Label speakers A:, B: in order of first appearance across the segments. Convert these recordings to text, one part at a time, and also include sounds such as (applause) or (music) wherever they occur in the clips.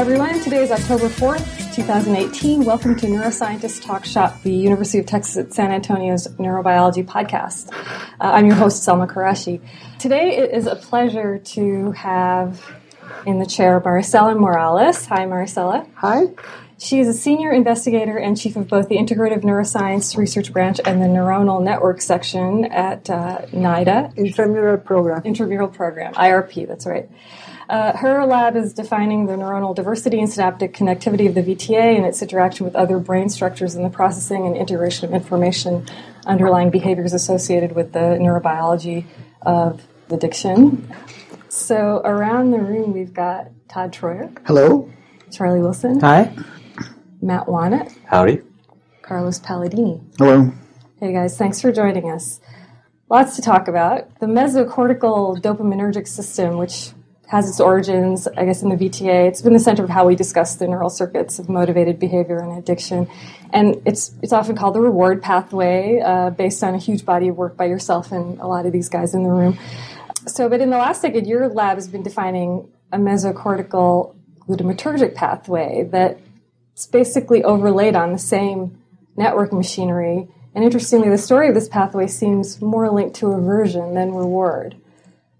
A: everyone. Today is October 4th, 2018. Welcome to Neuroscientist Talk Shop, the University of Texas at San Antonio's neurobiology podcast. Uh, I'm your host, Selma Qureshi. Today it is a pleasure to have in the chair Maricela Morales. Hi, Maricela.
B: Hi.
A: She is a senior investigator and chief of both the Integrative Neuroscience Research Branch and the Neuronal Network section at uh, NIDA.
B: Intramural Program.
A: Intramural Program, IRP, that's right. Uh, her lab is defining the neuronal diversity and synaptic connectivity of the VTA and its interaction with other brain structures in the processing and integration of information underlying behaviors associated with the neurobiology of addiction. So around the room, we've got Todd Troyer.
C: Hello.
A: Charlie Wilson.
C: Hi.
A: Matt Wannett.
D: Howdy.
A: Carlos Palladini.
C: Hello.
A: Hey guys, thanks for joining us. Lots to talk about. The mesocortical dopaminergic system, which has its origins, I guess, in the VTA. It's been the center of how we discuss the neural circuits of motivated behavior and addiction. And it's, it's often called the reward pathway, uh, based on a huge body of work by yourself and a lot of these guys in the room. So, but in the last decade, your lab has been defining a mesocortical glutamatergic pathway that's basically overlaid on the same network machinery. And interestingly, the story of this pathway seems more linked to aversion than reward.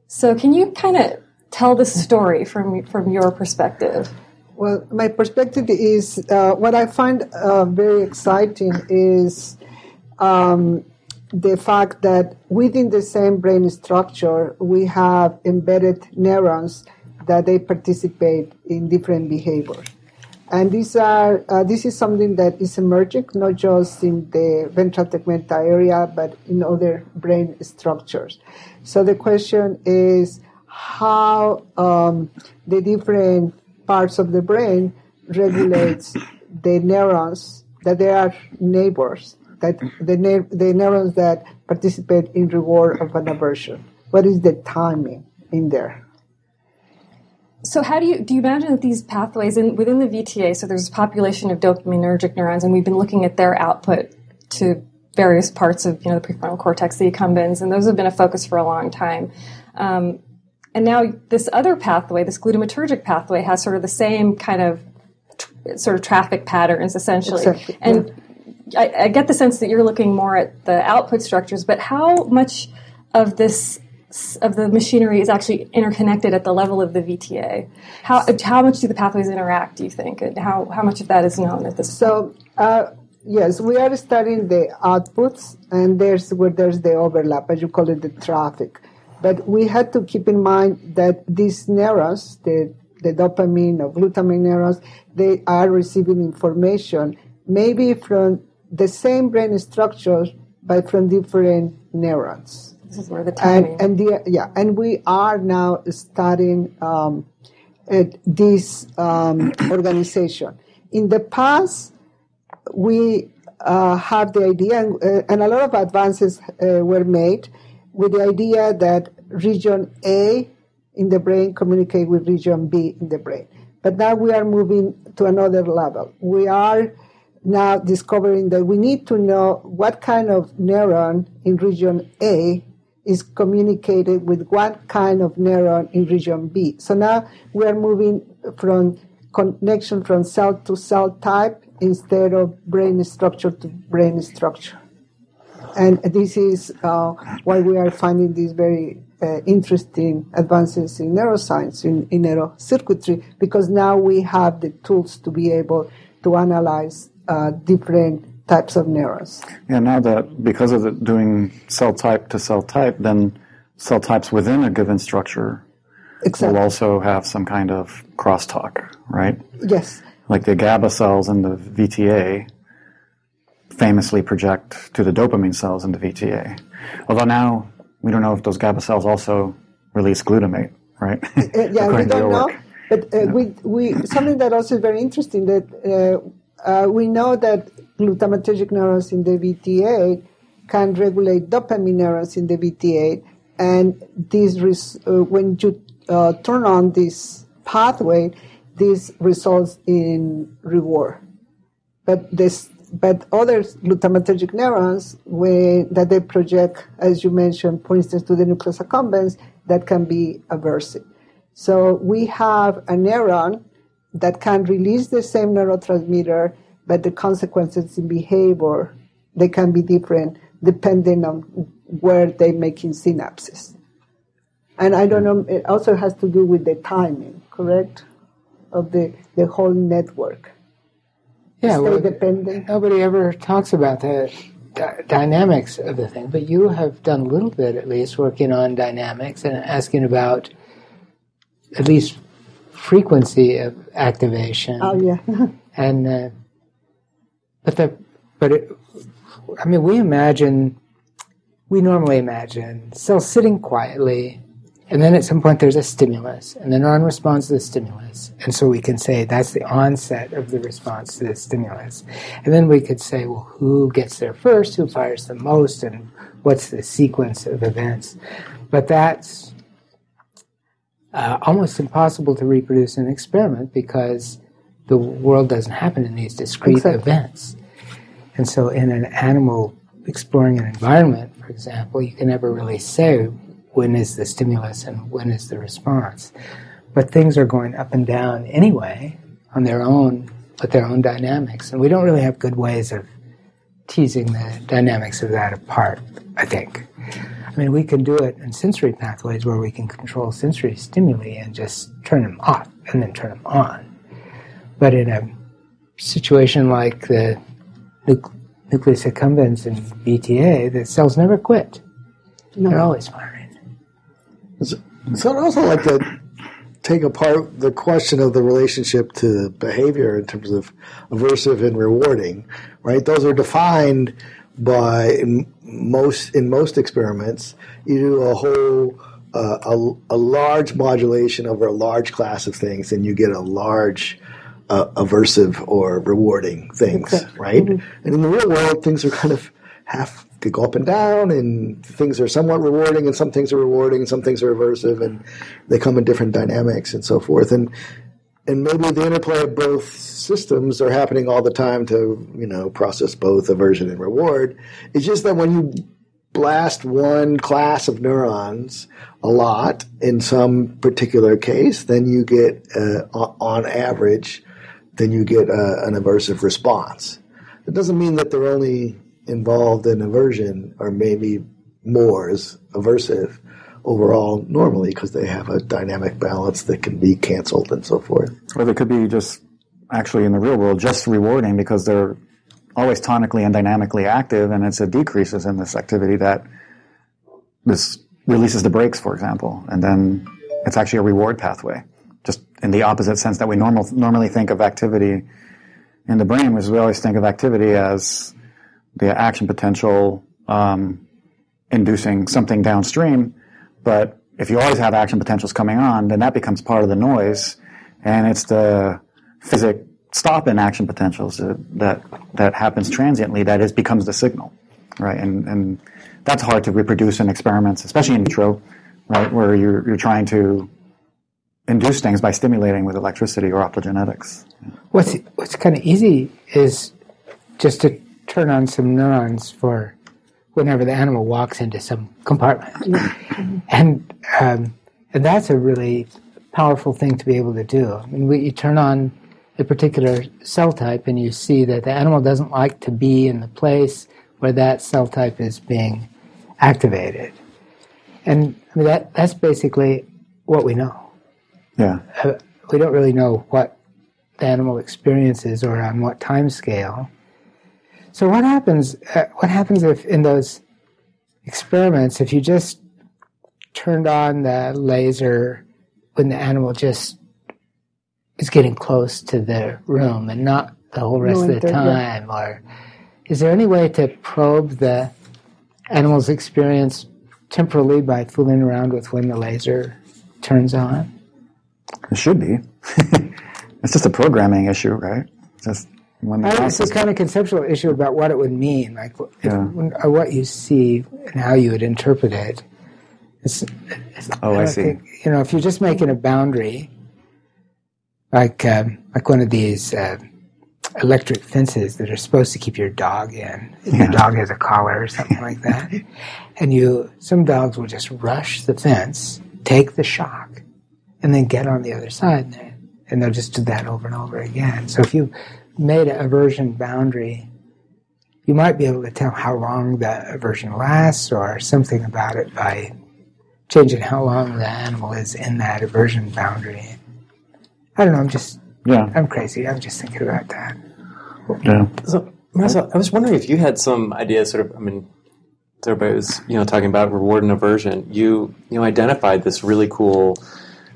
A: So, can you kind of tell the story from from your perspective?
B: Well, my perspective is uh, what I find uh, very exciting is um, the fact that within the same brain structure we have embedded neurons that they participate in different behaviors. And these are uh, this is something that is emerging not just in the ventral tegmental area but in other brain structures. So the question is how um, the different parts of the brain regulates (coughs) the neurons that they are neighbors that the, ne- the neurons that participate in reward of an aversion. What is the timing in there?
A: So how do you do you imagine that these pathways in within the VTA so there's a population of dopaminergic neurons and we've been looking at their output to various parts of you know the prefrontal cortex the accumbens and those have been a focus for a long time. Um, and now this other pathway, this glutamatergic pathway, has sort of the same kind of tr- sort of traffic patterns essentially.
B: Exactly,
A: and yeah. I, I, get the sense that you're looking more at the output structures, but how much of this of the machinery is actually interconnected at the level of the VTA? How how much do the pathways interact? Do you think, and how how much of that is known at this?
B: So. Uh, yes, we are studying the outputs, and there's where there's the overlap, as you call it, the traffic. But we had to keep in mind that these neurons, the, the dopamine or glutamine neurons, they are receiving information maybe from the same brain structures, but from different neurons.
A: This is where the timing.
B: And, and the, yeah, and we are now studying um, this um, (coughs) organization. In the past, we uh, have the idea, and, uh, and, a lot of advances uh, were made with the idea that region A in the brain communicate with region B in the brain. But now we are moving to another level. We are now discovering that we need to know what kind of neuron in region A is communicated with what kind of neuron in region B. So now we are moving from connection from cell to cell type instead of brain structure to brain structure. And this is uh, why we are finding these very uh, interesting advances in neuroscience, in, in neurocircuitry, because now we have the tools to be able to analyze uh, different types of neurons.
D: Yeah, now that because of the, doing cell type to cell type, then cell types within a given structure
B: exactly.
D: will also have some kind of crosstalk, right?
B: Yes.
D: Like the GABA cells in the VTA famously project to the dopamine cells in the VTA. Although now we don't know if those GABA cells also release glutamate, right?
B: Uh, yeah, we (laughs) don't know. But uh, yeah. we, we, something that also is very interesting that uh, uh we know that glutamatergic neurons in the VTA can regulate dopamine neurons in the VTA, and this res- uh, when you uh, turn on this pathway, this results in reward. But this but other glutamatergic neurons when, that they project, as you mentioned, for instance, to the nucleus accumbens, that can be aversive. So we have a neuron that can release the same neurotransmitter, but the consequences in behavior they can be different depending on where they're making synapses. And I don't know, it also has to do with the timing, correct? Of the, the whole network.
C: Yeah,
B: Stay
C: well,
B: dependent.
C: nobody ever talks about the dy- dynamics of the thing, but you have done a little bit at least working on dynamics and asking about at least frequency of activation.
B: Oh, yeah. (laughs)
C: and uh, but the but it, I mean we imagine we normally imagine cells sitting quietly and then at some point there's a stimulus and the neuron responds to the stimulus. And so we can say that's the onset of the response to the stimulus. And then we could say well who gets there first? Who fires the most? And what's the sequence of events? But that's uh, almost impossible to reproduce in an experiment because the world doesn't happen in these discrete
B: Exactly.
C: events. And so, in an animal exploring an environment, for example, you can never really say when is the stimulus and when is the response. But things are going up and down anyway on their own, with their own dynamics. And we don't really have good ways of teasing the dynamics of that apart, I think. I mean, we can do it in sensory pathways where we can control sensory stimuli and just turn them off and then turn them on. But in a situation like the nucleus accumbens in BTA, the cells never quit. They're always firing.
E: So I'd also like to take apart the question of the relationship to behavior in terms of aversive and rewarding, right? Those are defined by in most in most experiments. You do a whole uh, a, a large modulation over a large class of things, and you get a large uh, aversive or rewarding things, right? And in the real world, things are kind of half could go up and down, and things are somewhat rewarding, and some things are rewarding, and some things are aversive, and they come in different dynamics and so forth. And and maybe the interplay of both systems are happening all the time to you know process both aversion and reward. It's just that when you blast one class of neurons a lot in some particular case, then you get uh, on average, then you get uh, an aversive response. It doesn't mean that they're only involved in aversion or maybe more is aversive overall normally because they have a dynamic balance that can be canceled and so forth.
D: Or they could be just actually in the real world just rewarding because they're always tonically and dynamically active, and it's a decreases in this activity that this releases the brakes, for example, and then it's actually a reward pathway, just in the opposite sense that we normal, normally think of activity in the brain, which we always think of activity as the action potential um, inducing something downstream. But if you always have action potentials coming on, then that becomes part of the noise, and it's the physic stop in action potentials that that, happens transiently that is becomes the signal, right? And and that's hard to reproduce in experiments, especially in vitro, right, where you're you're trying to induce things by stimulating with electricity or optogenetics.
C: What's what's kind of easy is just to turn on some neurons for whenever the animal walks into some compartment, and um, and that's a really powerful thing to be able to do. I mean, we, you turn on a particular cell type, and you see that the animal doesn't like to be in the place where that cell type is being activated, and I mean that that's basically what we know.
D: Yeah,
C: uh, we don't really know what the animal experiences or on what time scale. So what happens? Uh, what happens if in those experiments, if you just turned on the laser when the animal just is getting close to the room and not the whole rest
B: No
C: of the
B: inter-
C: time, or is there any way to probe the animal's experience temporally by fooling around with when the laser turns on?
D: it should be. (laughs) it's just a programming issue, right? Just when
C: I think
D: mouse
C: it's
D: is-
C: kind of conceptual issue about what it would mean, like
D: Yeah.
C: or what you see and how you would interpret it. It's, it's,
D: Oh, I
C: don't
D: see.
C: think- you know, if you're just making a boundary, like um, like one of these uh, electric fences that are supposed to keep your dog in. If Your dog has a collar or something (laughs) like that, and you some dogs will just rush the fence, take the shock, and then get on the other side, and, and they'll just do that over and over again. So if you made an aversion boundary, you might be able to tell how long the aversion lasts or something about it by changing how long the animal is in that aversion boundary. I don't know. I'm just
D: Yeah.
C: I'm crazy. I'm just thinking about that.
D: Yeah.
F: So, Marissa, I was wondering if you had some ideas, sort of. I mean, everybody was, you know, talking about reward and aversion. You, you know, identified this really cool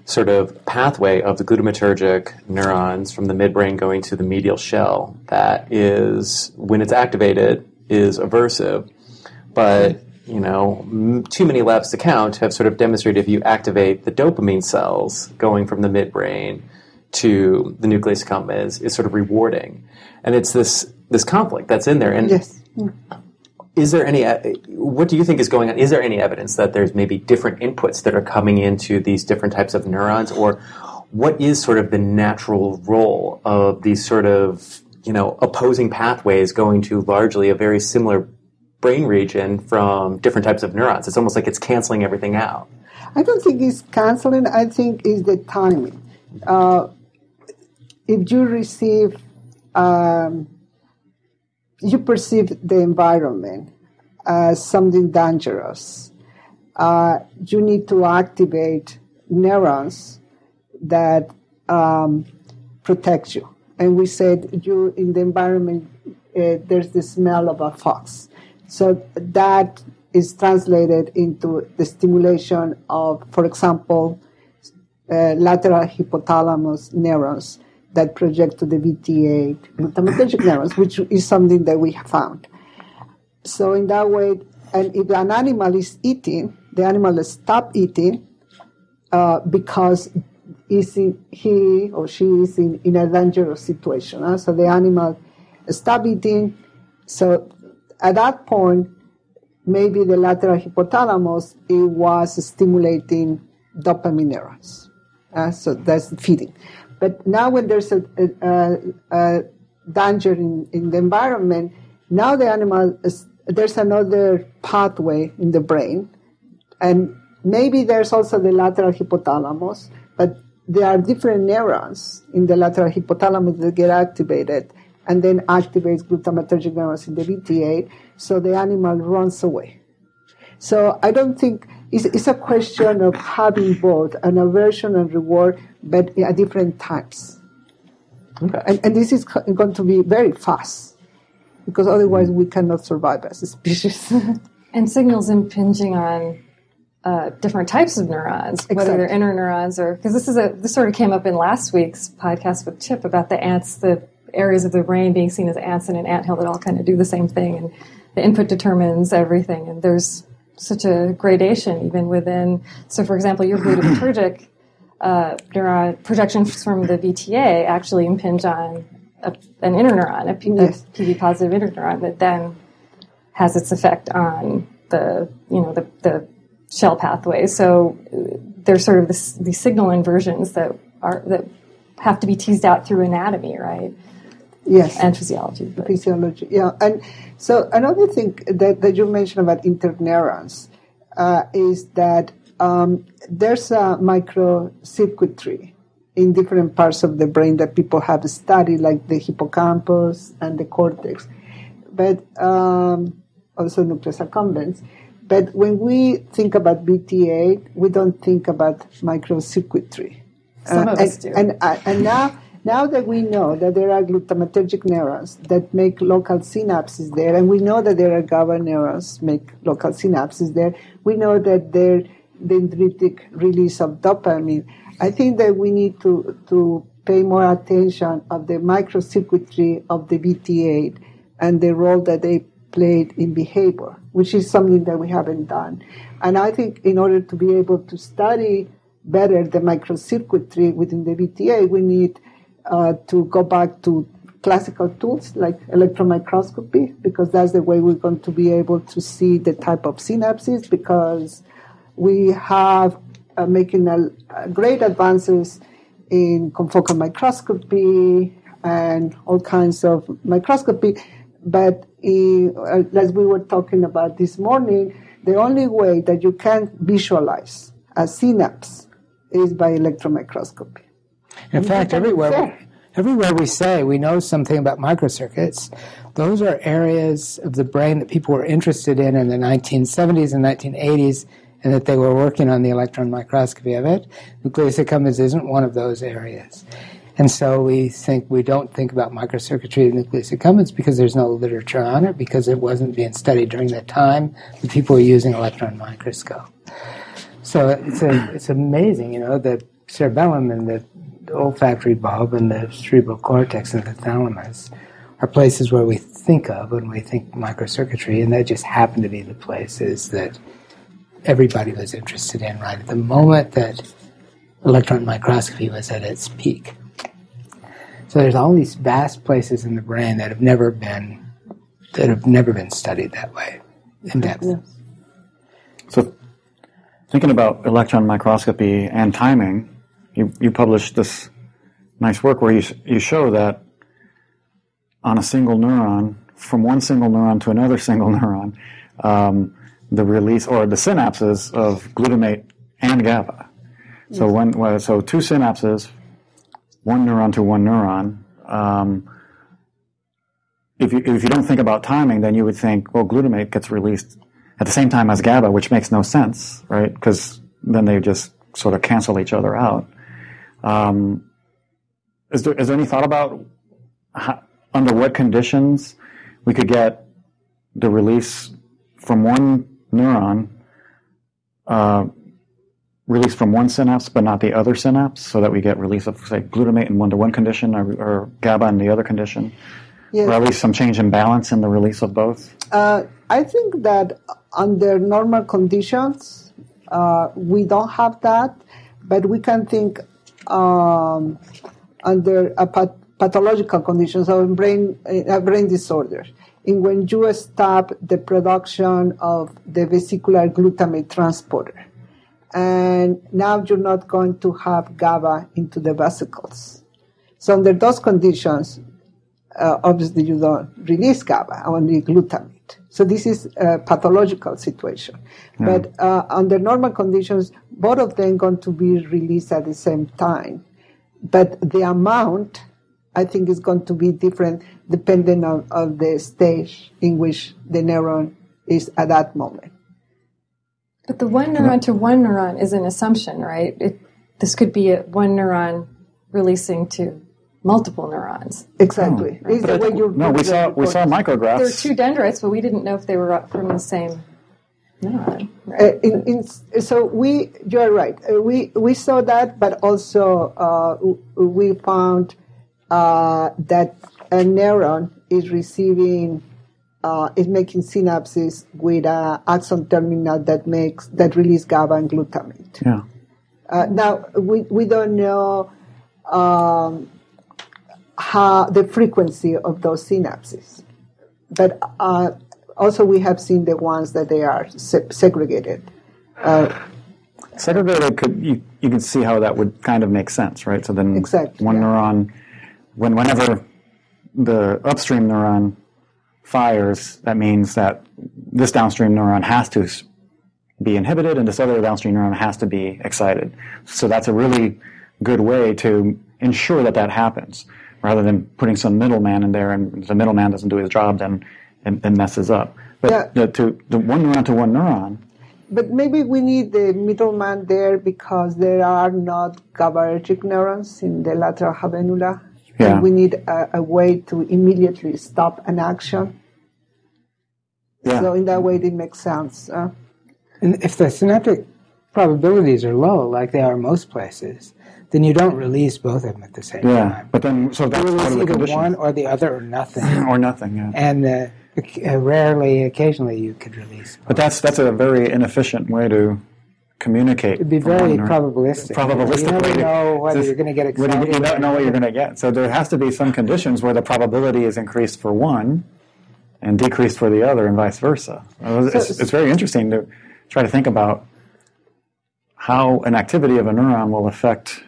F: sort of pathway of the glutamatergic neurons from the midbrain going to the medial shell that is, when it's activated, is aversive, but you know, too many labs to count have sort of demonstrated if you activate the dopamine cells going from the midbrain to the nucleus accumbens is sort of rewarding, and it's this this conflict that's in there. And
B: Yes.
F: Is there any? What do you think is going on? Is there any evidence that there's maybe different inputs that are coming into these different types of neurons, or what is sort of the natural role of these sort of you know opposing pathways going to largely a very similar brain region from different types of neurons? It's almost like it's canceling everything out.
B: I don't think it's canceling. I think it's the timing. Uh, if you receive, um, you perceive the environment as something dangerous, uh, you need to activate neurons that um, protect you. And we said you in the environment, uh, there's the smell of a fox. So that is translated into the stimulation of, for example, uh, lateral hypothalamus neurons that project to the VTA glutamatergic neurons, which is something that we have found. So in that way, and if an animal is eating, the animal stop eating uh, because is in, he or she is in, in a dangerous situation. huh? So the animal stop eating. So at that point, maybe the lateral hypothalamus it was stimulating dopamine neurons. Uh, so that's feeding. But now when there's a, a, a, danger in, in the environment, now the animal is, there's another pathway in the brain, and maybe there's also the lateral hypothalamus, but there are different neurons in the lateral hypothalamus that get activated and then activates glutamatergic neurons in the VTA, so the animal runs away. So I don't think it's, it's a question of having both an aversion and reward, but at different times.
F: Okay.
B: And, and this is going to be very fast because otherwise we cannot survive as a species. (laughs)
A: And signals impinging on uh, different types of neurons, whether they're
B: Exactly.
A: inner neurons or because this is a this sort of came up in last week's podcast with Chip about the ants, the areas of the brain being seen as ants in an anthill that all kind of do the same thing, and the input determines everything. And there's such a gradation even within. So, for example, your glutamatergic (clears throat) uh, neuron projections from the VTA actually impinge on a, an inner neuron, a P- a
B: Yes.
A: PV positive inner neuron that then has its effect on the you know the, the shell pathway. So uh, there's sort of this, these signal inversions that are that have to be teased out through anatomy, right,
B: yes.
A: and physiology. But
B: physiology. Yeah, and so another thing that, that you mentioned about interneurons uh, is that um, there's a microcircuitry in different parts of the brain that people have studied, like the hippocampus and the cortex, but um, also nucleus accumbens. But when we think about BT8, we don't think about microcircuitry.
A: Some of
B: and,
A: us do.
B: And, uh, and now, now that we know that there are glutamatergic neurons that make local synapses there, and we know that there are GABA neurons make local synapses there, we know that there dendritic release of dopamine. I think that we need to, to pay more attention of the microcircuitry of the BT8 and the role that they played in behavior, which is something that we haven't done. And I think in order to be able to study better the microcircuitry within the VTA, we need uh, to go back to classical tools like electron microscopy, because that's the way we're going to be able to see the type of synapses, because we have uh, making a, a great advances in confocal microscopy and all kinds of microscopy. But uh, as we were talking about this morning, the only way that you can visualize a synapse is by electron microscopy.
C: In fact, everywhere, everywhere we say we know something about microcircuits, those are areas of the brain that people were interested in in the 1970s and 1980s, and that they were working on the electron microscopy of it. Nucleus accumbens isn't one of those areas. And so we think we don't think about microcircuitry of nucleus accumbens because there's no literature on it, because it wasn't being studied during that time. The people were using electron microscope. So it's a, it's amazing, you know, the cerebellum and the olfactory bulb and the cerebral cortex and the thalamus are places where we think of when we think microcircuitry, and they just happen to be the places that everybody was interested in right at the moment that electron microscopy was at its peak. So there's all these vast places in the brain that have never been that have never been studied that way in depth.
D: So, thinking about electron microscopy and timing, you, you published this nice work where you, you show that on a single neuron, from one single neuron to another (laughs) single neuron, um, the release or the synapses of glutamate and GABA. So when well, so two synapses, one neuron to one neuron. Um, if you if you don't think about timing, then you would think, well, glutamate gets released at the same time as GABA, which makes no sense, right? Because then they just sort of cancel each other out. Um, is there is there any thought about how, under what conditions we could get the release from one neuron uh, release from one synapse but not the other synapse so that we get release of say glutamate in one to one condition or, or GABA in the other condition
B: Yes.
D: or at least some change in balance in the release of both
B: Uh, I think that under normal conditions, uh, we don't have that, but we can think um, under pathological conditions or in brain a brain disorder. In when you stop the production of the vesicular glutamate transporter, and now you're not going to have GABA into the vesicles. So under those conditions, uh, obviously you don't release GABA, only glutamate. So this is a pathological situation. But uh, under normal conditions, both of them going to be released at the same time. But the amount, I think, is going to be different depending on, on the stage in which the neuron is at that moment.
A: But the one neuron to one neuron is an assumption, right? It, this could be a, one neuron releasing to multiple neurons.
B: Exactly. It's the way you
D: no we saw we saw micrographs.
A: There were two dendrites, but we didn't know if they were from the same neuron. Right?
B: Uh, in, in, so we, you're right. Uh, we we saw that, but also uh, we found uh, that a neuron is receiving uh, is making synapses with a axon terminal that makes that release GABA and glutamate.
D: yeah
B: Uh, now we we don't know um, how the frequency of those synapses, but uh, also we have seen the ones that they are se- segregated. Uh,
D: segregated could you, you can see how that would kind of make sense right so then
B: Exactly,
D: one
B: yeah.
D: neuron when whenever the upstream neuron fires that means that this downstream neuron has to be inhibited and this other downstream neuron has to be excited so that's a really good way to ensure that that happens rather than putting some middleman in there and the middleman doesn't do his job then and, and messes up but
B: Yeah.
D: the, to the one neuron to one neuron
B: but maybe we need the middleman there because there are not GABAergic neurons in the lateral habenula.
D: Yeah.
B: And we need a, a way to immediately stop an action.
D: Yeah.
B: So in that way, it makes sense. Uh,
C: And if the synaptic probabilities are low, like they are most places, then you don't release both of them at the same
D: yeah
C: time.
D: but then so
C: You
D: that's part
C: release either
D: condition
C: one or the other or nothing. (laughs)
D: or nothing yeah
C: and uh, uh, rarely, occasionally, you could release.
D: But that's that's a very inefficient way to communicate.
C: It'd be very probabilistic.
D: Probabilistic
C: You never know whether
D: just-
C: you're going to get excited.
D: You, you don't know what you're going to get. So there has to be some conditions where the probability is increased for one and decreased for the other, and vice versa. It's, it's very interesting to try to think about how an activity of a neuron will affect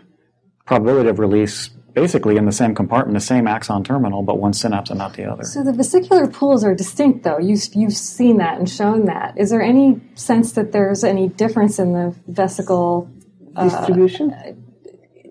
D: probability of release. Basically, in the same compartment, the same axon terminal, but one synapse and not the other.
A: So the vesicular pools are distinct, though. You, you've seen that and shown that. Is there any sense that there's any difference in the vesicle uh,
B: distribution.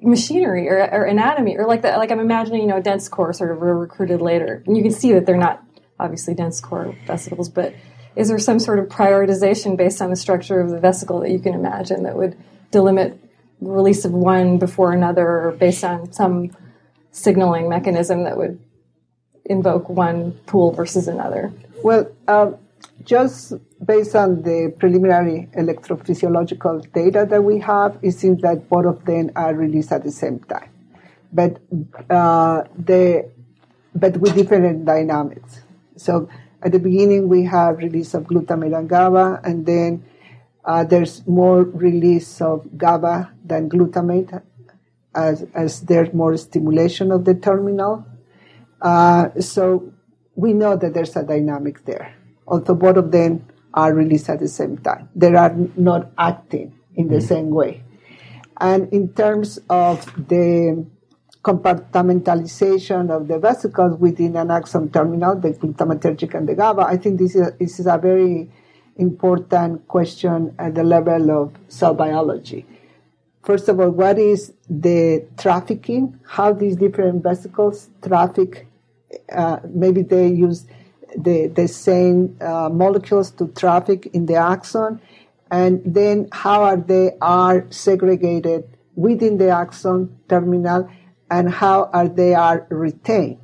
A: machinery or, or anatomy or like that. Like I'm imagining, you know, dense core sort of were recruited later, and you can see that they're not obviously dense core vesicles, but is there some sort of prioritization based on the structure of the vesicle that you can imagine that would delimit release of one before another or based on some signaling mechanism that would invoke one pool versus another?
B: Well, um, just based on the preliminary electrophysiological data that we have, it seems that both of them are released at the same time, but uh, the but with different dynamics. So at the beginning, we have release of glutamate and GABA, and then uh, there's more release of GABA than glutamate as, as there's more stimulation of the terminal. Uh, so we know that there's a dynamic there. Although both of them are released at the same time, they are not acting in the mm-hmm. same way. And in terms of the compartmentalization of the vesicles within an axon terminal, the glutamatergic and the GABA, I think this is, this is a very important question at the level of cell biology. First of all, what is the trafficking? How these different vesicles traffic? Uh, maybe they use the, the same uh, molecules to traffic in the axon, and then how are they are segregated within the axon terminal, and how are they are retained?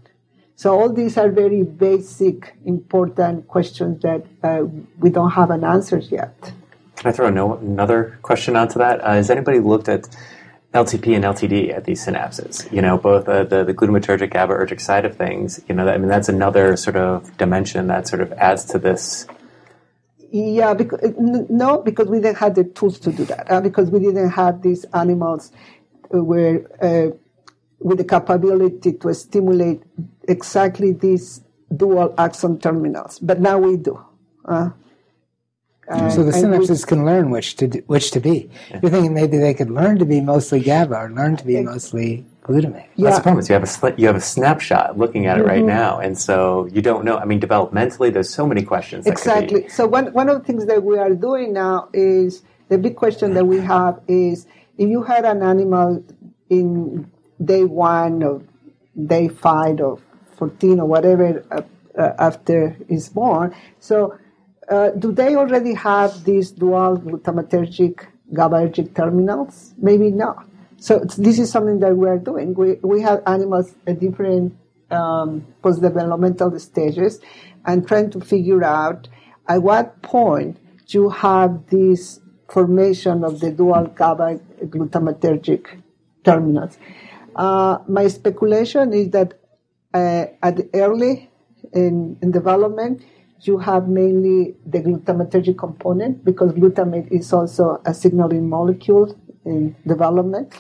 B: So all these are very basic, important questions that uh, we don't have an answers yet.
F: Can I throw no, another question onto that? Uh, has anybody looked at LTP and LTD at these synapses? You know, both uh, the, the glutamatergic, GABAergic side of things. You know, that, I mean, that's another sort of dimension that sort of adds to this.
B: Yeah, because, no, because we didn't have the tools to do that. Uh, because we didn't have these animals where uh, with the capability to stimulate exactly these dual axon terminals. But now we do. Uh,
C: so the synapses we, can learn which to do, which to be. Yeah. You're thinking maybe they could learn to be mostly GABA or learn to be yeah. mostly glutamate.
F: Yeah. That's the problem. Is you have a you have a snapshot looking at it mm-hmm. right now, and so you don't know. I mean, developmentally, there's so many questions.
B: exactly. So one one of the things that we are doing now is the big question that we have is if you had an animal in day one or day five or 14 or whatever uh, uh, after is born. So, uh, do they already have these dual glutamatergic GABAergic terminals? Maybe not. So, this is something that we are doing. We, we have animals at different um, post developmental stages and trying to figure out at what point you have this formation of the dual GABA glutamatergic terminals. Uh, my speculation is that uh, at early in, in development, you have mainly the glutamatergic component because glutamate is also a signaling molecule in development.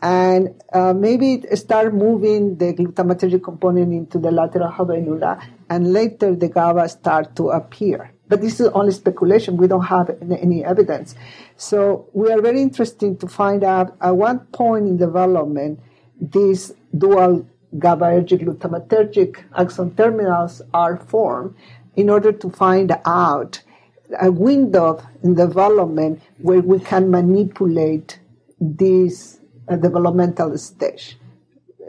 B: And uh, maybe start moving the glutamatergic component into the lateral habenula, and later the GABA start to appear. But this is only speculation. We don't have any evidence. So we are very interested to find out at what point in development these dual GABAergic glutamatergic axon terminals are formed in order to find out a window in development where we can manipulate this uh, developmental stage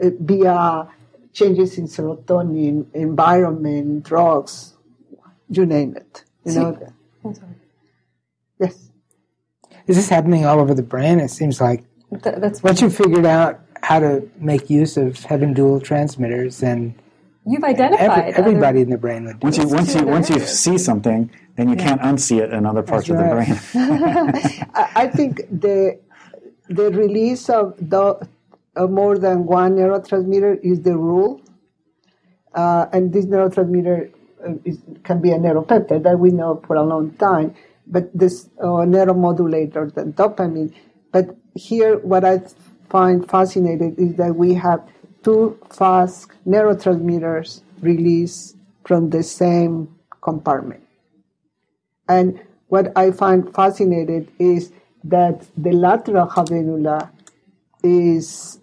B: uh, via changes in serotonin, environment, drugs, you name it. You know. Yes.
C: Is this happening all over the brain? It seems like Th- that's once you figured out how to make use of having dual transmitters and
A: you've identified
C: every, everybody in the brain would
D: once you once you once you see something then you yeah. can't unsee it in other parts That's of right. (laughs) (laughs)
B: the brain. i think the the release of the of more than one neurotransmitter is the rule. Uh, and this neurotransmitter uh, is, can be a neuropeptide that we know for a long time but this uh, neuromodulator the dopamine. But here what i find fascinating is that we have two fast neurotransmitters released from the same compartment. And what I find fascinating is that the lateral habenula is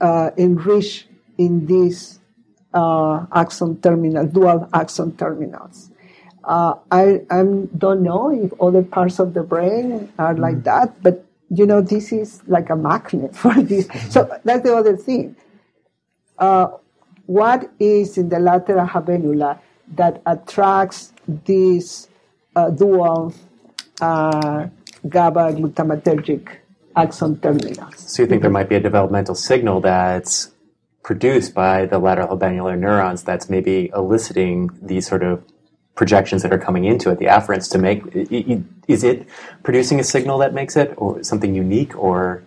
B: uh, enriched in these uh, axon terminal, dual axon terminals. Uh, I, I don't know if other parts of the brain are like mm. that, but you know, this is like a magnet (laughs) for this. So that's the other thing. Uh, what is in the lateral habenula that attracts these uh, dual uh, GABA glutamatergic axon terminals?
F: So you think there might be a developmental signal that's produced by the lateral habenular neurons that's maybe eliciting these sort of projections that are coming into it, the afferents to make, is it producing a signal that makes it, or something unique, or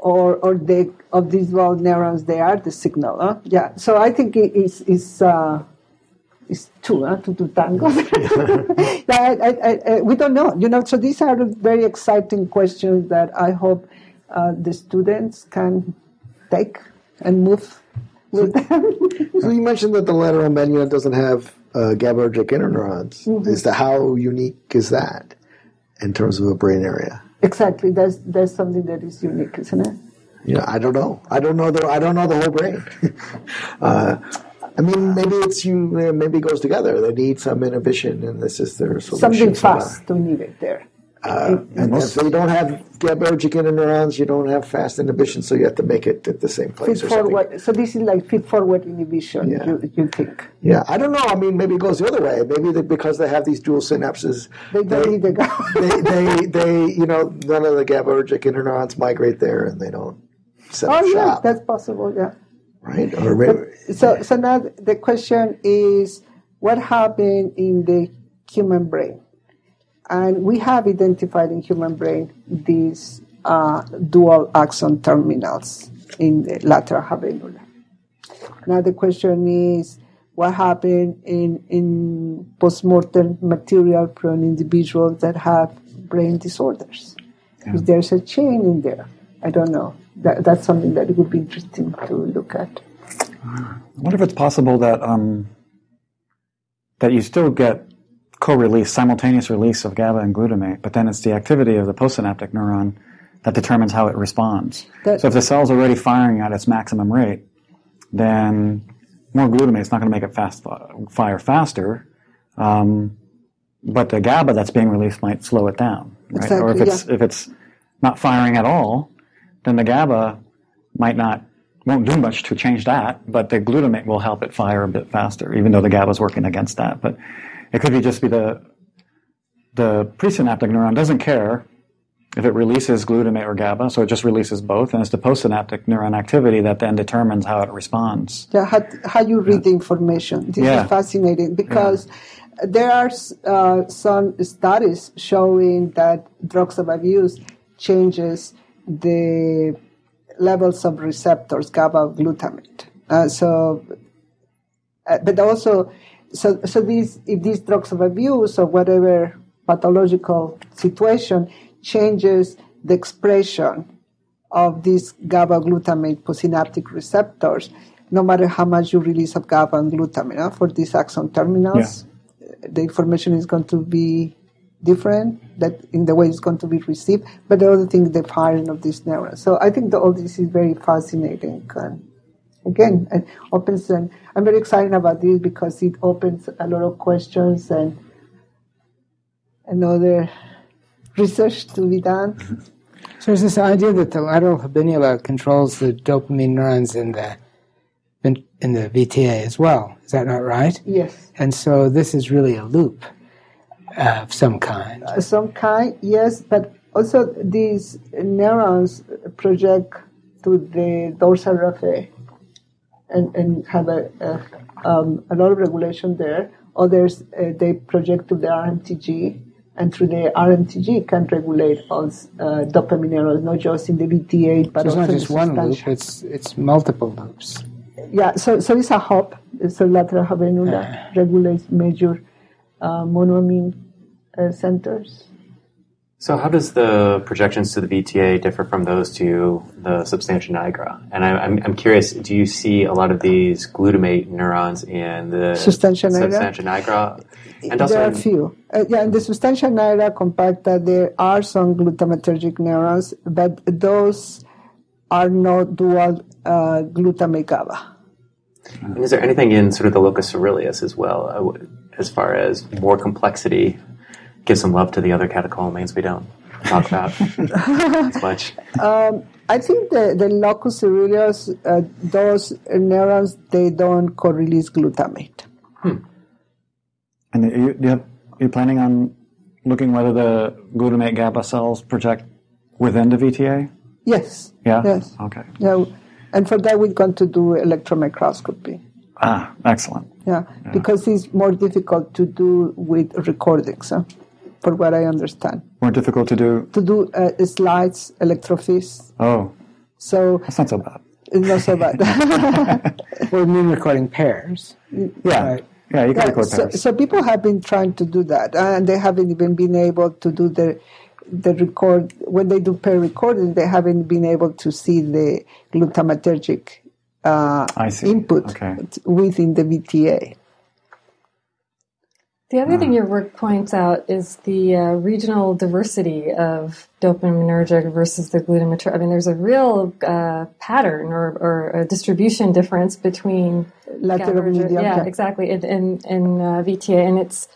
B: or or the of these dual neurons they are the signal. Huh? Yeah. So I think it is is uh, is two huh? two to tango. (laughs) (laughs) yeah, I, I, I, we don't know. You know. So these are very exciting questions that I hope uh, the students can take and move with them. (laughs)
E: So you mentioned that the lateral menula doesn't have uh, GABAergic interneurons. Is that how unique is that in terms of a brain area?
B: exactly. That's that's something that is unique, isn't it?
E: Yeah, I don't know. I don't know the I don't know the whole brain. (laughs) uh, I mean, maybe it's you. uh, Maybe it goes together. They need some inhibition, and this is their solution.
B: Something fast to need it there.
E: And if they don't have GABAergic interneurons, you don't have fast inhibition, so you have to make it at the same place or
B: forward. So this is like feed forward inhibition.
E: Yeah.
B: You, you think
E: Yeah, I don't know. I mean, maybe it goes the other way. Maybe that because they have these dual synapses,
B: they don't need the GABA.
E: they, they, they, you know, none of the GABAergic interneurons migrate there, and they don't set
B: Oh yeah,
E: shop,
B: that's possible. Yeah.
E: right? Or maybe,
B: So, so now the question is, what happened in the human brain? And we have identified in human brain these uh, dual axon terminals in the lateral habenula. Now the question is, what happened in in postmortem material from individuals that have brain disorders? If there's a chain in there, I don't know. That, that's something that would be interesting to look at.
D: I wonder if it's possible that um, that you still get co-release, simultaneous release of GABA and glutamate, but then it's the activity of the postsynaptic neuron that determines how it responds.
B: That-
D: so if the cell's already firing at its maximum rate, then more glutamate is not going to make it fast fire faster. Um, but the GABA that's being released might slow it down, right? or if
B: Exactly,
D: it's if it's not firing at all, then the GABA might not won't do much to change that, but the glutamate will help it fire a bit faster, even though the GABA is working against that. But it could be just be the the presynaptic neuron doesn't care if it releases glutamate or GABA, so it just releases both, and it's the postsynaptic neuron activity that then determines how it responds.
B: Yeah, how, how you read the information. This
D: Yeah.
B: is fascinating because there are uh, some studies showing that drugs of abuse changes the levels of receptors, GABA glutamate. Uh, so, uh, but also, so so these if these drugs of abuse or whatever pathological situation changes the expression of these GABA glutamate postsynaptic receptors, no matter how much you release of GABA and glutamate uh, for these axon terminals, the information is going to be different that in the way it's going to be received. But the other thing, the firing of these neurons. So I think that all this is very fascinating. And again, it opens, and I'm very excited about this because it opens a lot of questions and another research to be done.
C: So there's this idea that the lateral habenula controls the dopamine neurons in the in, in the VTA as well. Is that not right?
B: Yes.
C: And so this is really a loop of some kind.
B: Uh, some kind, yes, but also these neurons project to the dorsal raphe and, and have a, a, um, a lot of regulation there. Others, uh, they project to the RMTG, and through the RMTG can regulate also uh, dopamine neurons, not just in the VT8, but
C: So it's
B: also
C: not just one loop, it's it's multiple loops.
B: Yeah, so, so it's a hub. It's a lateral habenula, regulates major uh, monoamine uh, centers.
F: So, how does the projections to the VTA differ from those to the substantia nigra? And I, I'm, I'm curious, do you see a lot of these glutamate neurons in the
B: Substantia nigra?
F: substantia nigra? And
B: there
F: also,
B: are a few. Uh, yeah, in the substantia nigra compacta, there are some glutamatergic neurons, but those are not dual uh, glutamate GABA.
F: and is there anything in sort of the locus ceruleus as well, uh, as far as more complexity? Give some love to the other catecholamines we don't. talk about (laughs) as much.
B: I think the, the locus coeruleus, uh, those neurons, they don't co-release glutamate.
D: And are you, do you have, are you planning on looking whether the glutamate GABA cells project within the VTA?
B: Yes.
D: Yeah?
B: Yes.
D: Okay.
B: Yeah. And for that, we're going to do electron microscopy.
D: Ah, excellent.
B: Yeah, because it's more difficult to do with recordings, huh? For what I understand.
D: More difficult to do.
B: To do uh, slides, electrophysics.
D: Oh,
B: So
D: that's not so bad.
B: it's not so bad. (laughs)
C: We're mean recording pairs.
D: Yeah.
C: Right.
D: Yeah, you can
B: Yeah,
D: record
B: so,
D: pairs.
B: so people have been trying to do that, and they haven't even been able to do the the record when they do pair recording. They haven't been able to see the glutamatergic uh, input
D: Okay.
B: within the VTA.
A: The other thing your work points out is the uh, regional diversity of dopaminergic versus the glutamatergic. I mean, there's a real uh, pattern or, or a distribution difference between
B: Lateral
A: GABAergic- yeah,
B: yeah.
A: exactly, in in, in uh, VTA, and it's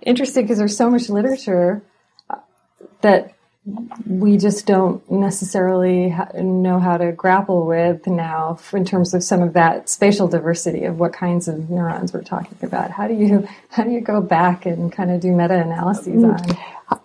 A: interesting because there's so much literature uh, that we just don't necessarily know how to grapple with now in terms of some of that spatial diversity of what kinds of neurons we're talking about. How do you how do you go back and kind of do meta analyses mm. on?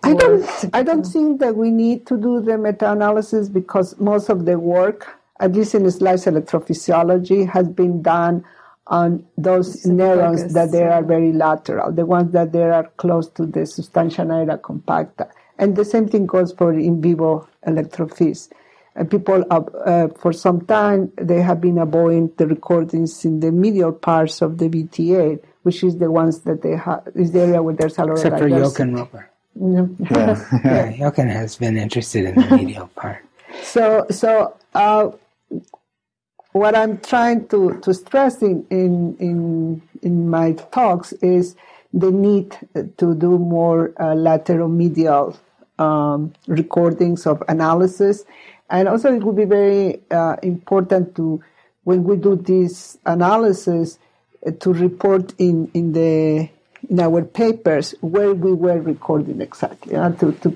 B: I don't. I don't think that we need to do the meta-analysis because most of the work, at least in slice electrophysiology, has been done on those neurons that they are very lateral, the ones that they are close to the substantia nigra compacta. And the same thing goes for in vivo electrophys. And people, uh, uh, for some time, they have been avoiding the recordings in the medial parts of the VTA, which is the ones that they have, is the area where there's a lot
C: Except
B: of
C: for
B: diversity.
C: Jochen Roeper.
D: Yeah. (laughs)
C: Yeah, Jochen has been interested in the medial part.
B: So, so uh, what I'm trying to, to stress in, in, in, in my talks is the need to do more uh, lateral medial um, recordings of analysis. And also, it would be very uh, important to, when we do this analysis, uh, to report in, in the in our papers where we were recording exactly, uh, to, to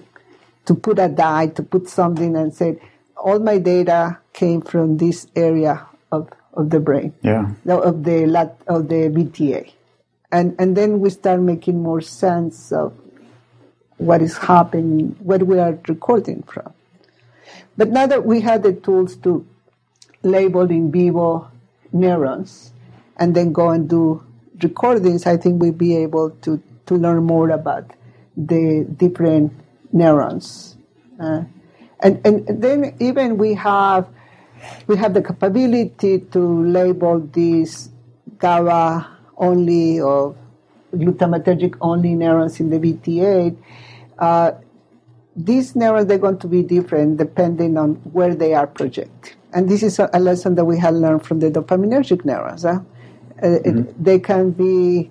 B: to put a die, to put something and say, all my data came from this area of, of the brain,
D: Yeah.
B: of the lat, of the VTA. And, and then we start making more sense of what is happening, what we are recording from. But now that we have the tools to label in vivo neurons and then go and do recordings, I think we'll be able to, to learn more about the different neurons. Uh, and, and then even we have we have the capability to label these GABA only or glutamatergic only neurons in the VTA. Uh, these neurons they're going to be different depending on where they are projected. And this is a, lesson that we have learned from the dopaminergic neurons. Huh? Uh, it, they can be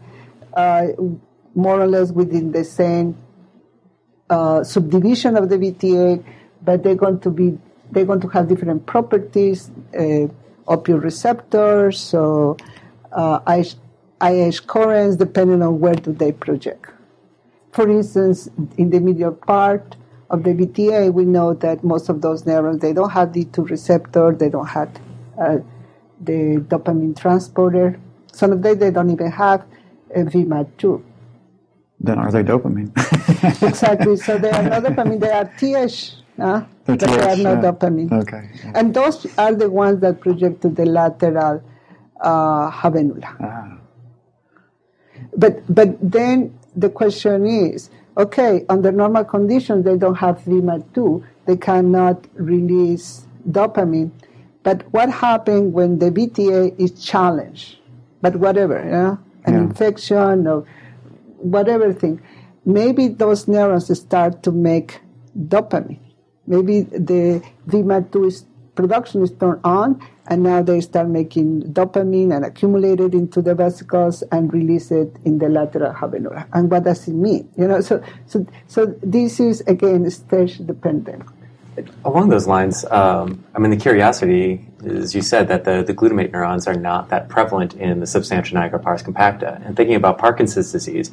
B: uh, more or less within the same uh, subdivision of the VTA, but they're going to be they're going to have different properties, uh, opioid receptors, so uh, IH, IH currents, depending on where do they project. For instance, in the medial part of the VTA, we know that most of those neurons they don't have D2 receptor, they don't have uh, the dopamine transporter. Some of them they don't even have a VMAT2.
D: Then are they dopamine? (laughs)
B: Exactly. So they are not dopamine. They are TH?
D: They're
B: but they are
D: TH,
B: not
D: yeah.
B: dopamine.
D: Okay.
B: And those are the ones that project to the lateral uh, habenula.
D: Ah.
B: But but then the question is, okay, under normal conditions they don't have VMAT2, they cannot release dopamine. But what happens when the VTA is challenged? But whatever, yeah? an
D: Yeah.
B: infection or whatever thing, maybe those neurons start to make dopamine. Maybe the VMAT2 is, production is turned on, and now they start making dopamine and accumulate it into the vesicles and release it in the lateral habenula. And what does it mean? You know, so so so this is again stage dependent.
F: along those lines, um, I mean, the curiosity is you said that the, the glutamate neurons are not that prevalent in the substantia nigra pars compacta. And thinking about Parkinson's disease,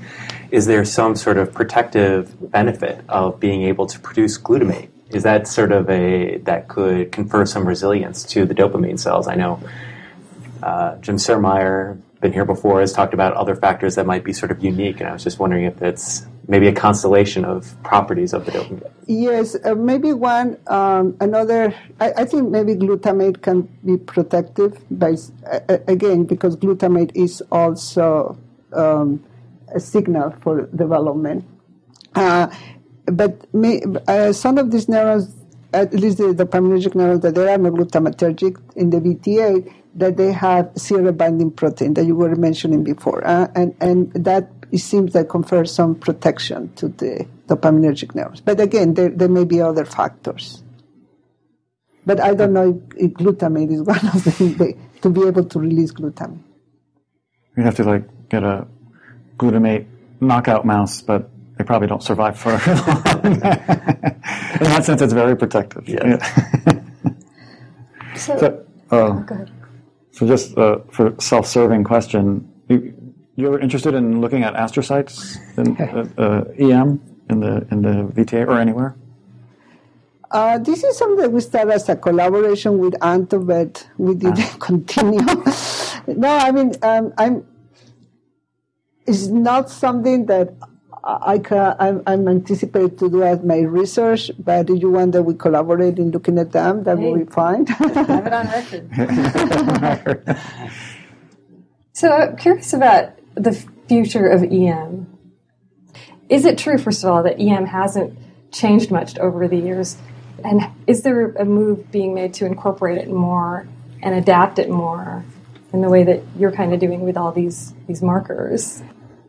F: is there some sort of protective benefit of being able to produce glutamate? Is that sort of a that could confer some resilience to the dopamine cells? I know uh, Jim Surmeier, been here before, has talked about other factors that might be sort of unique, and I was just wondering if it's maybe a constellation of properties of the dopamine.
B: Yes, uh, maybe one, um, another, I, I, think maybe glutamate can be protective, by, uh, again, because glutamate is also um, a signal for development. Uh, but may, uh, some of these neurons, at least the dopaminergic neurons, that they are not glutamatergic in the VTA, that they have serial binding protein that you were mentioning before. Uh, and, and that it seems that confers some protection to the dopaminergic neurons. But again, there, there may be other factors. But I don't know if, if glutamate is (laughs) one of them to be able to release glutamate.
D: You'd have to like get a glutamate knockout mouse, but they probably don't survive for (laughs) long. (laughs) In that sense, it's very protective.
F: Yeah.
A: So,
D: So, uh,
A: oh, go ahead.
D: so just uh, for self-serving question, you, you're interested in looking at astrocytes in (laughs) uh, uh, EM in the in the VTA or anywhere?
B: Uh, this is something that we started as a collaboration with Anto, but we didn't continue. no, I mean, um, I'm. It's not something that I can. I'm, I'm anticipated to do as my research, but if you want that we collaborate in looking at them, that will
A: Hey.
B: be fine.
A: Have it on record. (laughs) So I'm curious about the future of EM. Is it true, first of all, that EM hasn't changed much over the years? And is there a move being made to incorporate it more and adapt it more in the way that you're kind of doing with all these these markers?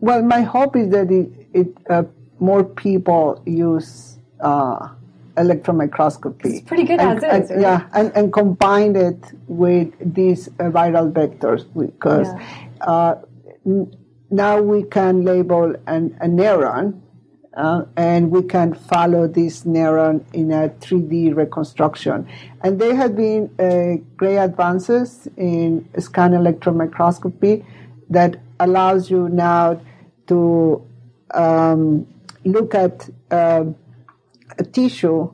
B: Well, my hope is that it, it uh, more people use uh, electron microscopy.
A: It's pretty good
B: and,
A: as is,
B: and-
A: right?
B: Yeah, and, and combine it with these uh, viral vectors because uh, n- now we can label an, a neuron uh, and we can follow this neuron in a 3D reconstruction. And there have been uh, great advances in scan electron microscopy that allows you now to um, look at uh, a tissue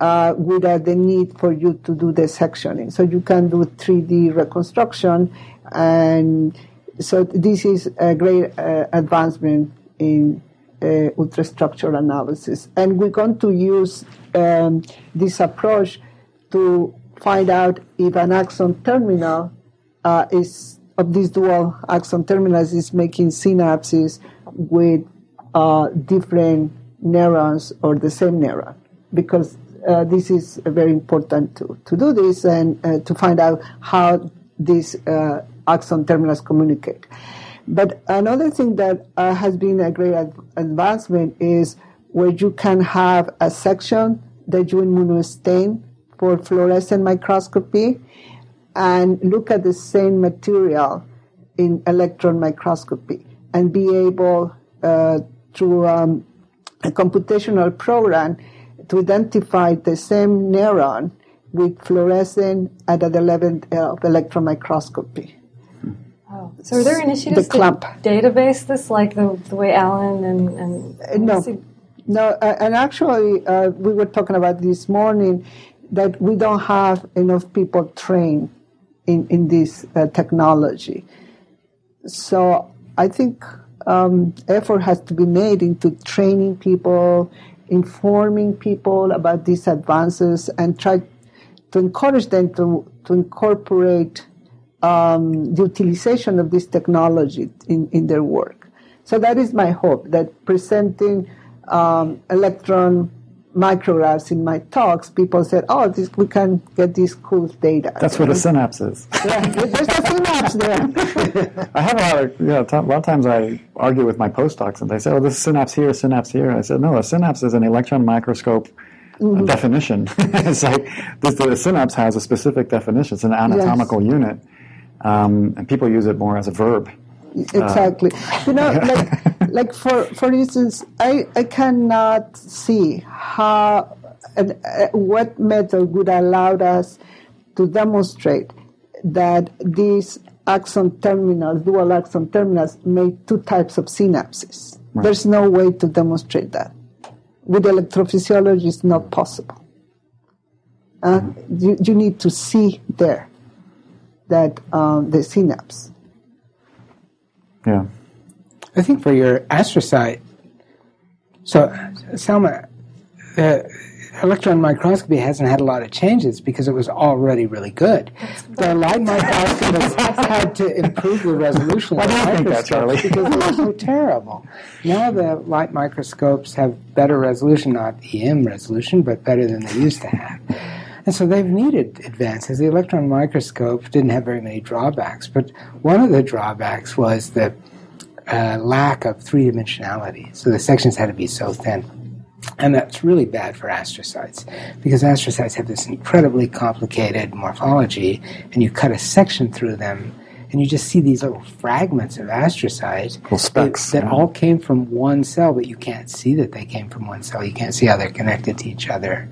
B: uh, without the need for you to do the sectioning. So you can do 3D reconstruction, and so this is a great uh, advancement in uh, ultrastructural analysis. And we're going to use um, this approach to find out if an axon terminal uh, is of these dual axon terminals is making synapses with uh, different neurons or the same neuron because uh, this is very important to, to do this and uh, to find out how these uh, axon terminals communicate. But another thing that uh, has been a great ad- advancement is where you can have a section that you immunostain for fluorescent microscopy and look at the same material in electron microscopy and be able uh, through um, a computational program to identify the same neuron with fluorescent at the level of electron microscopy.
A: Oh. So are there initiatives
B: The clump.
A: to database this like the, the way Allen and, and
B: Uh, no. No, uh, and actually, uh, we were talking about this morning that we don't have enough people trained in, in this uh, technology. So I think um, effort has to be made into training people, informing people about these advances, and try to encourage them to, to incorporate um, the utilization of this technology in, in their work. So that is my hope that presenting um, electron micrographs in my talks, people said, "Oh, this, we can get these cool data."
D: That's what a synapse is. (laughs)
B: yeah, there's a synapse there. (laughs)
D: I have a lot of yeah. t- A lot of times I argue with my postdocs, and they say, "Oh, this synapse here, synapse here." I said, "No, a synapse is an electron microscope
B: Mm-hmm.
D: definition. (laughs) it's like this, the synapse has a specific definition. It's an anatomical unit, um, and people use it more as a verb.
B: Exactly. you know, like, (laughs) like for for instance, I I cannot see how and, uh, what method would allow us to demonstrate that these axon terminals, dual axon terminals, make two types of synapses. There's no way to demonstrate that. With electrophysiology, it's not possible. Uh, you, you need to see there that um, the synapse.
D: Yeah.
C: I think for your astrocyte, so Selma, the electron microscopy hasn't had a lot of changes because it was already really good. The light microscopists had to improve the resolution
D: Why
C: of
D: do
C: the
D: you think that, Charlie?
C: microscopes because it was so terrible. Now the light microscopes have better resolution, not EM resolution, but better than they used to have. And so they've needed advances. The electron microscope didn't have very many drawbacks, but one of the drawbacks was the uh, lack of three dimensionality. So the sections had to be so thin. And that's really bad for astrocytes because astrocytes have this incredibly complicated morphology, and you cut a section through them, and you just see these little fragments of
D: astrocytes specks,
C: that, that
D: yeah.
C: all came from one cell, but you can't see that they came from one cell. You can't see how they're connected to each other.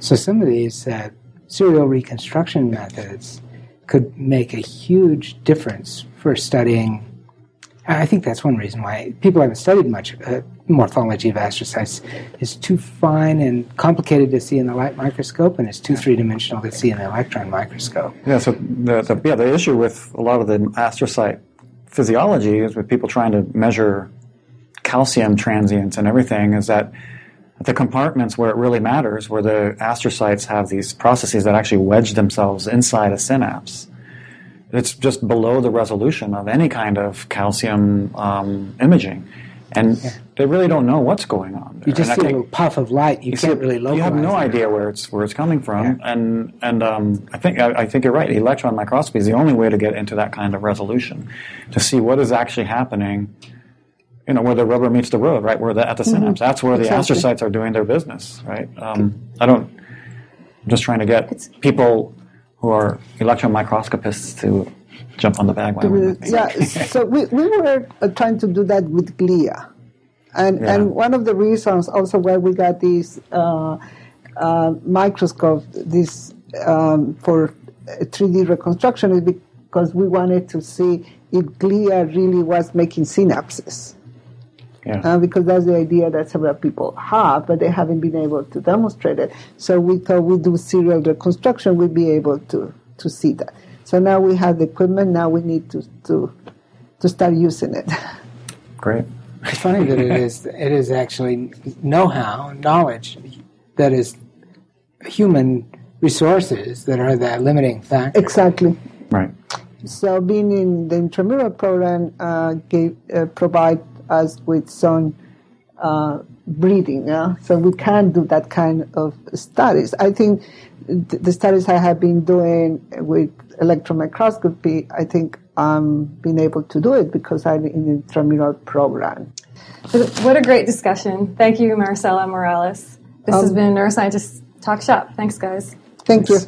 C: So some of these uh, serial reconstruction methods could make a huge difference for studying I think that's one reason why people haven't studied much uh, morphology of astrocytes. It's too fine and complicated to see in the light microscope, and it's too three dimensional to see in the electron microscope.
D: Yeah, so the, the, yeah, the issue with a lot of the astrocyte physiology is with people trying to measure calcium transients and everything is that the compartments where it really matters, where the astrocytes have these processes that actually wedge themselves inside a synapse, it's just below the resolution of any kind of calcium um, imaging. And they really don't know what's going on. There.
C: You just
D: And
C: see a little puff of light. You,
D: you
C: can't
D: see-
C: really localize
D: You have no
C: it.
D: idea where it's where it's coming from, and and um, I think I, I think you're right. Electron microscopy is the only way to get into that kind of resolution, to see what is actually happening. You know where the rubber meets the road, right? Where the at the synapse. That's where the astrocytes are doing their business, right? Um, I don't. I'm just trying to get people who are electron microscopists to jump on the bandwagon.
B: Yeah, so we, we were uh, trying to do that with glia. And,
D: Yeah.
B: and one of the reasons also why we got this uh, uh, microscope this um, for 3D reconstruction is because we wanted to see if glia really was making synapses.
D: Yeah.
B: Uh, because that's the idea that several people have, but they haven't been able to demonstrate it. So we thought we do serial reconstruction, we'd be able to, to see that. So now we have the equipment, now we need to, to, to start using it. (laughs)
D: Great.
C: It's funny that it is it is actually know-how, knowledge that is human resources that are the limiting factor.
B: exactly.
D: Right.
B: So being in the intramural program uh, gave, uh, provide us with some uh, breeding. Yeah? So we can do that kind of studies. I think th- the studies I have been doing with electron microscopy, I think I'm being able to do it because I'm in the intramural program.
A: What a great discussion. Thank you, Marisela Morales. This has
B: Um,
A: been Neuroscientist Talk Shop. Thanks, guys.
B: Thank you.